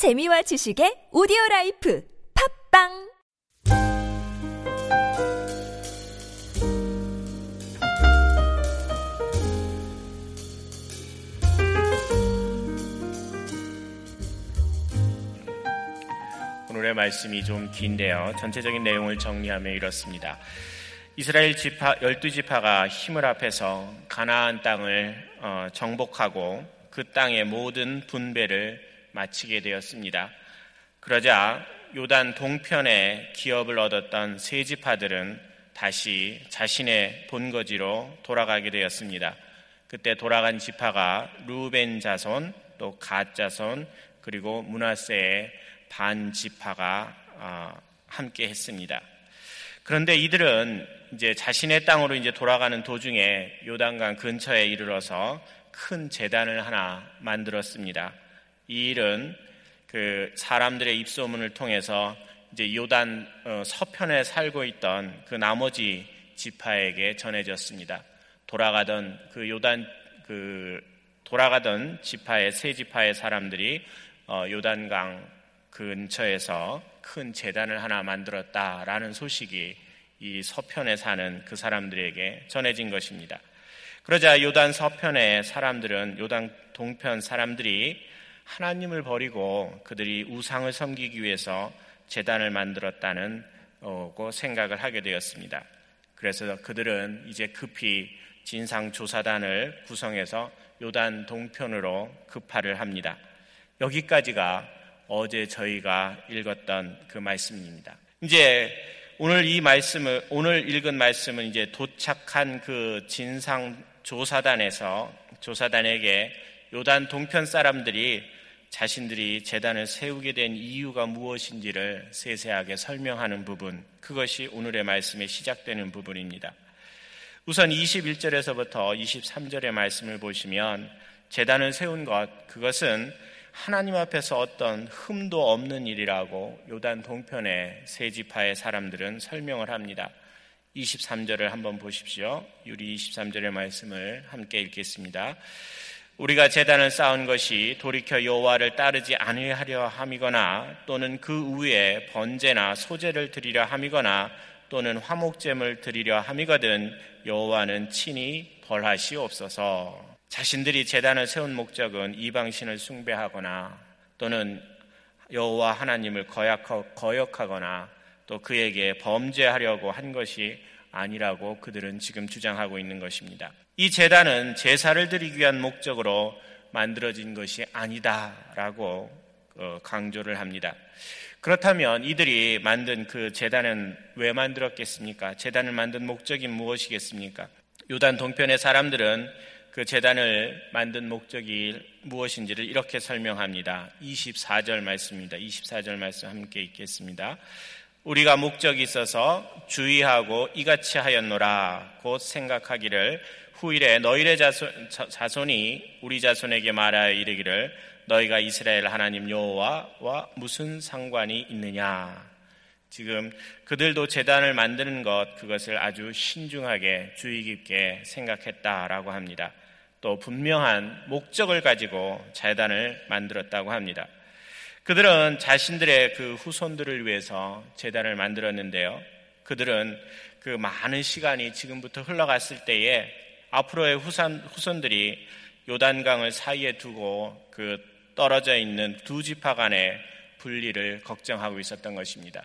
재미와 지식의 오디오 라이프 팟빵 오늘의 말씀이 좀 긴데요. 전체적인 내용을 정리하면 이렇습니다. 이스라엘 지파 12지파가 힘을 합해서 가나안 땅을 어, 정복하고 그 땅의 모든 분배를 마치게 되었습니다. 그러자 요단 동편에 기업을 얻었던 세 지파들은 다시 자신의 본거지로 돌아가게 되었습니다. 그때 돌아간 지파가 루벤 자손, 또 갓 자손, 그리고 문하세의 반 지파가 어, 함께 했습니다. 그런데 이들은 이제 자신의 땅으로 이제 돌아가는 도중에 요단강 근처에 이르러서 큰 재단을 하나 만들었습니다. 이 일은 그 사람들의 입소문을 통해서 이제 요단 어, 서편에 살고 있던 그 나머지 지파에게 전해졌습니다. 돌아가던 그 요단 그 돌아가던 지파의 세 지파의 사람들이 어, 요단강 근처에서 큰 재단을 하나 만들었다라는 소식이 이 서편에 사는 그 사람들에게 전해진 것입니다. 그러자 요단 서편의 사람들은 요단 동편 사람들이 하나님을 버리고 그들이 우상을 섬기기 위해서 재단을 만들었다는 고 생각을 하게 되었습니다. 그래서 그들은 이제 급히 진상조사단을 구성해서 요단 동편으로 급파를 합니다. 여기까지가 어제 저희가 읽었던 그 말씀입니다. 이제 오늘 이 말씀을 오늘 읽은 말씀은 이제 도착한 그 진상 조사단에서 조사단에게 요단 동편 사람들이 자신들이 재단을 세우게 된 이유가 무엇인지를 세세하게 설명하는 부분, 그것이 오늘의 말씀에 시작되는 부분입니다. 우선 21절에서부터 23절의 말씀을 보시면 재단을 세운 것, 그것은 하나님 앞에서 어떤 흠도 없는 일이라고 요단 동편의 세 지파의 사람들은 설명을 합니다. 23절을 한번 보십시오. 유리 23절의 말씀을 함께 읽겠습니다. 우리가 재단을 쌓은 것이 돌이켜 여호와를 따르지 아니하려 함이거나 또는 그 위에 번제나 소제를 드리려 함이거나 또는 화목잼을 드리려 함이거든 여호와는 친히 벌하시옵소서. 자신들이 재단을 세운 목적은 이방신을 숭배하거나 또는 여호와 하나님을 거역하거나 또 그에게 범죄하려고 한 것이 아니라고 그들은 지금 주장하고 있는 것입니다. 이 재단은 제사를 드리기 위한 목적으로 만들어진 것이 아니다라고 어, 강조를 합니다. 그렇다면 이들이 만든 그 재단은 왜 만들었겠습니까? 재단을 만든 목적이 무엇이겠습니까? 요단 동편의 사람들은 그 재단을 만든 목적이 무엇인지를 이렇게 설명합니다. 24절 말씀입니다. 24절 말씀 함께 읽겠습니다. 우리가 목적이 있어서 주의하고 이같이 하였노라 곧 생각하기를 후일에 너희의 자손, 자손이 우리 자손에게 말하여 이르기를 너희가 이스라엘 하나님 여호와와 무슨 상관이 있느냐 지금 그들도 재단을 만드는 것 그것을 아주 신중하게 주의 깊게 생각했다라고 합니다. 또 분명한 목적을 가지고 재단을 만들었다고 합니다. 그들은 자신들의 그 후손들을 위해서 재단을 만들었는데요. 그들은 그 많은 시간이 지금부터 흘러갔을 때에 앞으로의 후손, 후손들이 요단강을 사이에 두고 그 떨어져 있는 두 지파 간의 분리를 걱정하고 있었던 것입니다.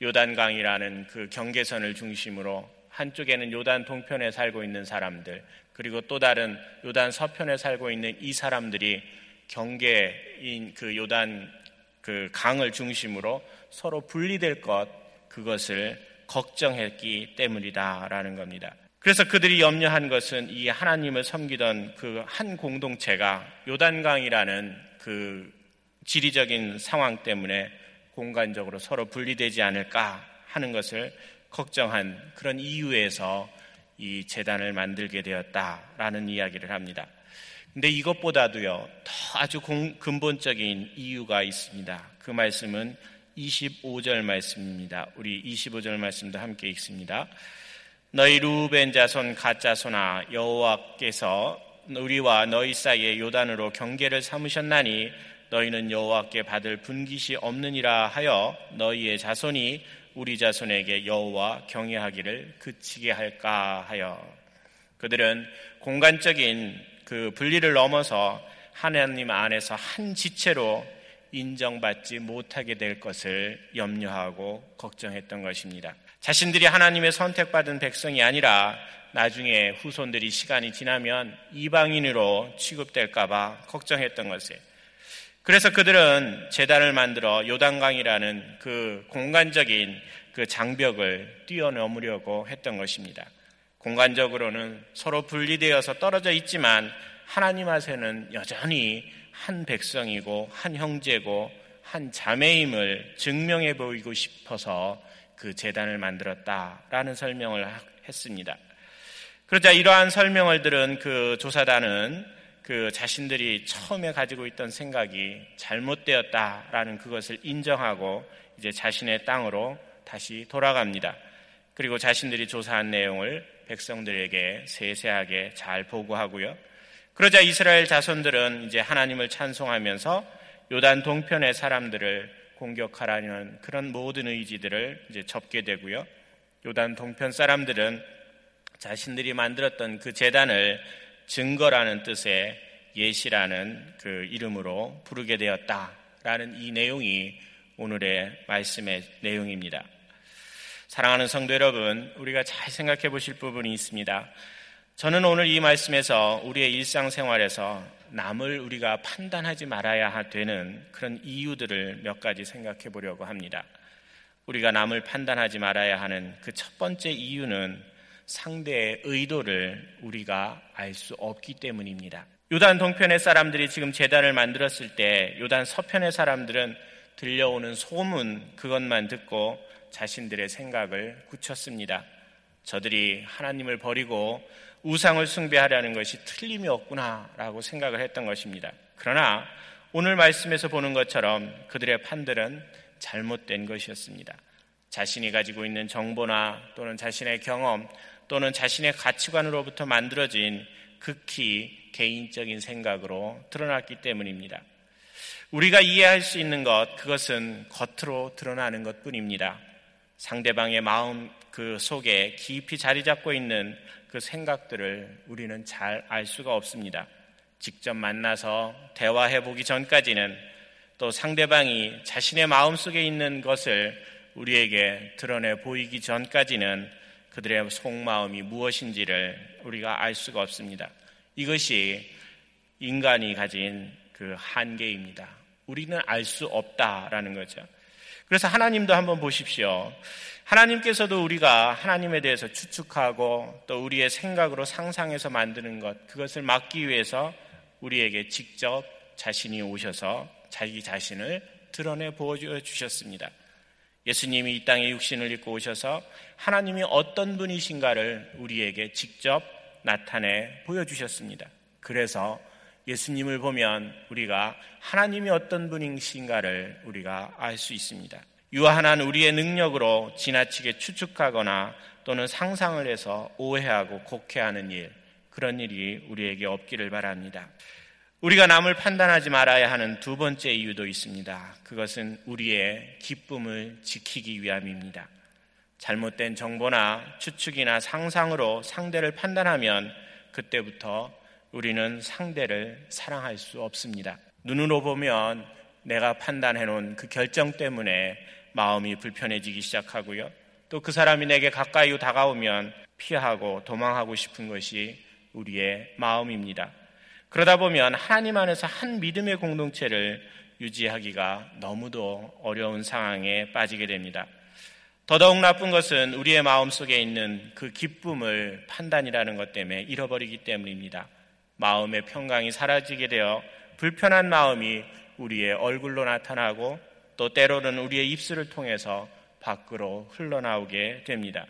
요단강이라는 그 경계선을 중심으로 한쪽에는 요단 동편에 살고 있는 사람들, 그리고 또 다른 요단 서편에 살고 있는 이 사람들이 경계인 그 요단 그 강을 중심으로 서로 분리될 것 그것을 걱정했기 때문이다라는 겁니다. 그래서 그들이 염려한 것은 이 하나님을 섬기던 그 한 공동체가 요단강이라는 그 지리적인 상황 때문에 공간적으로 서로 분리되지 않을까 하는 것을 걱정한 그런 이유에서 이 재단을 만들게 되었다라는 이야기를 합니다. 근데 이것보다도요, 더 아주 근본적인 이유가 있습니다. 그 말씀은 25절 말씀입니다. 우리 25절 말씀도 함께 읽습니다. 너희 루벤 자손 가짜손아 여호와께서 우리와 너희 사이에 요단으로 경계를 삼으셨나니 너희는 여호와께 받을 분깃이 없느니라 하여 너희의 자손이 우리 자손에게 여호와 경외하기를 그치게 할까 하여 그들은 공간적인 그 분리를 넘어서 하나님 안에서 한 지체로 인정받지 못하게 될 것을 염려하고 걱정했던 것입니다. 자신들이 하나님의 선택받은 백성이 아니라 나중에 후손들이 시간이 지나면 이방인으로 취급될까봐 걱정했던 것이에요. 그래서 그들은 재단을 만들어 요단강이라는 그 공간적인 그 장벽을 뛰어넘으려고 했던 것입니다. 공간적으로는 서로 분리되어서 떨어져 있지만 하나님 앞에는 여전히 한 백성이고 한 형제고 한 자매임을 증명해 보이고 싶어서 그 재단을 만들었다라는 설명을 했습니다. 그러자 이러한 설명을 들은 그 조사단은 그 자신들이 처음에 가지고 있던 생각이 잘못되었다라는 그것을 인정하고 이제 자신의 땅으로 다시 돌아갑니다. 그리고 자신들이 조사한 내용을 백성들에게 세세하게 잘 보고하고요. 그러자 이스라엘 자손들은 이제 하나님을 찬송하면서 요단 동편의 사람들을 공격하라는 그런 모든 의지들을 이제 접게 되고요. 요단 동편 사람들은 자신들이 만들었던 그 재단을 증거라는 뜻의 예시라는 그 이름으로 부르게 되었다라는 이 내용이 오늘의 말씀의 내용입니다. 사랑하는 성도 여러분, 우리가 잘 생각해 보실 부분이 있습니다. 저는 오늘 이 말씀에서 우리의 일상생활에서 남을 우리가 판단하지 말아야 되는 그런 이유들을 몇 가지 생각해 보려고 합니다. 우리가 남을 판단하지 말아야 하는 그 첫 번째 이유는 상대의 의도를 우리가 알 수 없기 때문입니다. 요단 동편의 사람들이 지금 재단을 만들었을 때 요단 서편의 사람들은 들려오는 소문 그것만 듣고 자신들의 생각을 굳혔습니다. 저들이 하나님을 버리고 우상을 숭배하려는 것이 틀림이 없구나라고 생각을 했던 것입니다. 그러나 오늘 말씀에서 보는 것처럼 그들의 판들은 잘못된 것이었습니다. 자신이 가지고 있는 정보나 또는 자신의 경험 또는 자신의 가치관으로부터 만들어진 극히 개인적인 생각으로 드러났기 때문입니다. 우리가 이해할 수 있는 것, 그것은 겉으로 드러나는 것 뿐입니다. 상대방의 마음 그 속에 깊이 자리 잡고 있는 그 생각들을 우리는 잘 알 수가 없습니다. 직접 만나서 대화해 보기 전까지는 또 상대방이 자신의 마음 속에 있는 것을 우리에게 드러내 보이기 전까지는 그들의 속마음이 무엇인지를 우리가 알 수가 없습니다. 이것이 인간이 가진 그 한계입니다. 우리는 알 수 없다라는 거죠. 그래서 하나님도 한번 보십시오. 하나님께서도 우리가 하나님에 대해서 추측하고 또 우리의 생각으로 상상해서 만드는 것, 그것을 막기 위해서 우리에게 직접 자신이 오셔서 자기 자신을 드러내 보여주셨습니다. 예수님이 이 땅에 육신을 입고 오셔서 하나님이 어떤 분이신가를 우리에게 직접 나타내 보여주셨습니다. 그래서 예수님을 보면 우리가 하나님이 어떤 분이신가를 우리가 알 수 있습니다. 유한한 우리의 능력으로 지나치게 추측하거나 또는 상상을 해서 오해하고 곡해하는 일, 그런 일이 우리에게 없기를 바랍니다. 우리가 남을 판단하지 말아야 하는 두 번째 이유도 있습니다. 그것은 우리의 기쁨을 지키기 위함입니다. 잘못된 정보나 추측이나 상상으로 상대를 판단하면 그때부터 우리는 상대를 사랑할 수 없습니다. 눈으로 보면 내가 판단해 놓은 그 결정 때문에 마음이 불편해지기 시작하고요. 또 그 사람이 내게 가까이 다가오면 피하고 도망하고 싶은 것이 우리의 마음입니다. 그러다 보면 하나님 안에서 한 믿음의 공동체를 유지하기가 너무도 어려운 상황에 빠지게 됩니다. 더더욱 나쁜 것은 우리의 마음 속에 있는 그 기쁨을 판단이라는 것 때문에 잃어버리기 때문입니다. 마음의 평강이 사라지게 되어 불편한 마음이 우리의 얼굴로 나타나고 또 때로는 우리의 입술을 통해서 밖으로 흘러나오게 됩니다.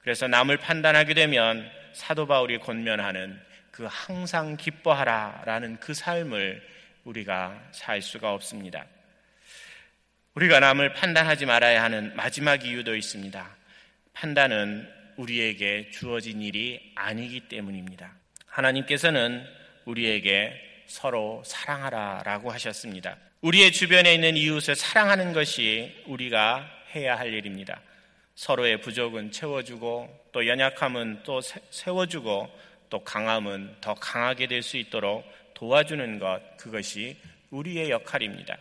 그래서 남을 판단하게 되면 사도 바울이 권면하는 그 항상 기뻐하라 라는 그 삶을 우리가 살 수가 없습니다. 우리가 남을 판단하지 말아야 하는 마지막 이유도 있습니다. 판단은 우리에게 주어진 일이 아니기 때문입니다. 하나님께서는 우리에게 서로 사랑하라 라고 하셨습니다. 우리의 주변에 있는 이웃을 사랑하는 것이 우리가 해야 할 일입니다. 서로의 부족은 채워주고 또 연약함은 또 세워주고 또 강함은 더 강하게 될 수 있도록 도와주는 것 그것이 우리의 역할입니다.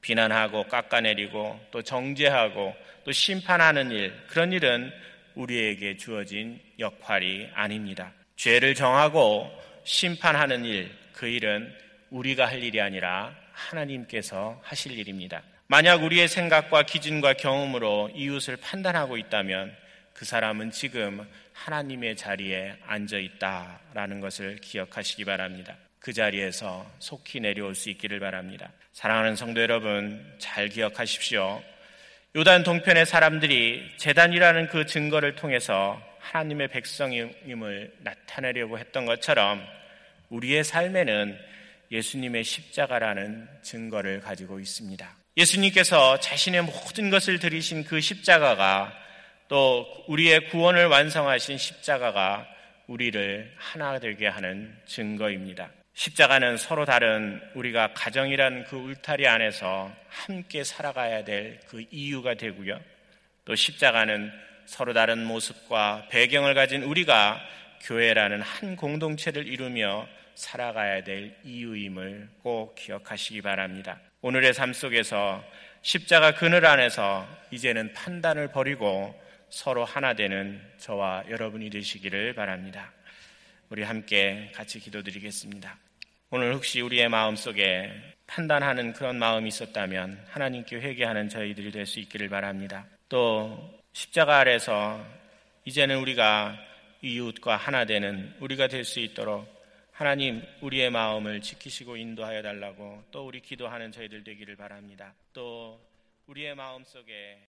비난하고 깎아내리고 또 정죄하고 또 심판하는 일 그런 일은 우리에게 주어진 역할이 아닙니다. 죄를 정하고 심판하는 일 그 일은 우리가 할 일이 아니라 하나님께서 하실 일입니다. 만약 우리의 생각과 기준과 경험으로 이웃을 판단하고 있다면 그 사람은 지금 하나님의 자리에 앉아 있다라는 것을 기억하시기 바랍니다. 그 자리에서 속히 내려올 수 있기를 바랍니다. 사랑하는 성도 여러분, 잘 기억하십시오. 요단 동편의 사람들이 재단이라는 그 증거를 통해서 하나님의 백성임을 나타내려고 했던 것처럼 우리의 삶에는 예수님의 십자가라는 증거를 가지고 있습니다. 예수님께서 자신의 모든 것을 들이신 그 십자가가 또 우리의 구원을 완성하신 십자가가 우리를 하나 되게 하는 증거입니다. 십자가는 서로 다른 우리가 가정이란 그 울타리 안에서 함께 살아가야 될 그 이유가 되고요. 또 십자가는 서로 다른 모습과 배경을 가진 우리가 교회라는 한 공동체를 이루며 살아가야 될 이유임을 꼭 기억하시기 바랍니다. 오늘의 삶 속에서 십자가 그늘 안에서 이제는 판단을 버리고 서로 하나 되는 저와 여러분이 되시기를 바랍니다. 우리 함께 같이 기도드리겠습니다. 오늘 혹시 우리의 마음 속에 판단하는 그런 마음이 있었다면 하나님께 회개하는 저희들이 될 수 있기를 바랍니다. 또 십자가 아래서 이제는 우리가 이웃과 하나 되는 우리가 될 수 있도록 하나님 우리의 마음을 지키시고 인도하여 달라고 또 우리 기도하는 저희들 되기를 바랍니다. 또 우리의 마음 속에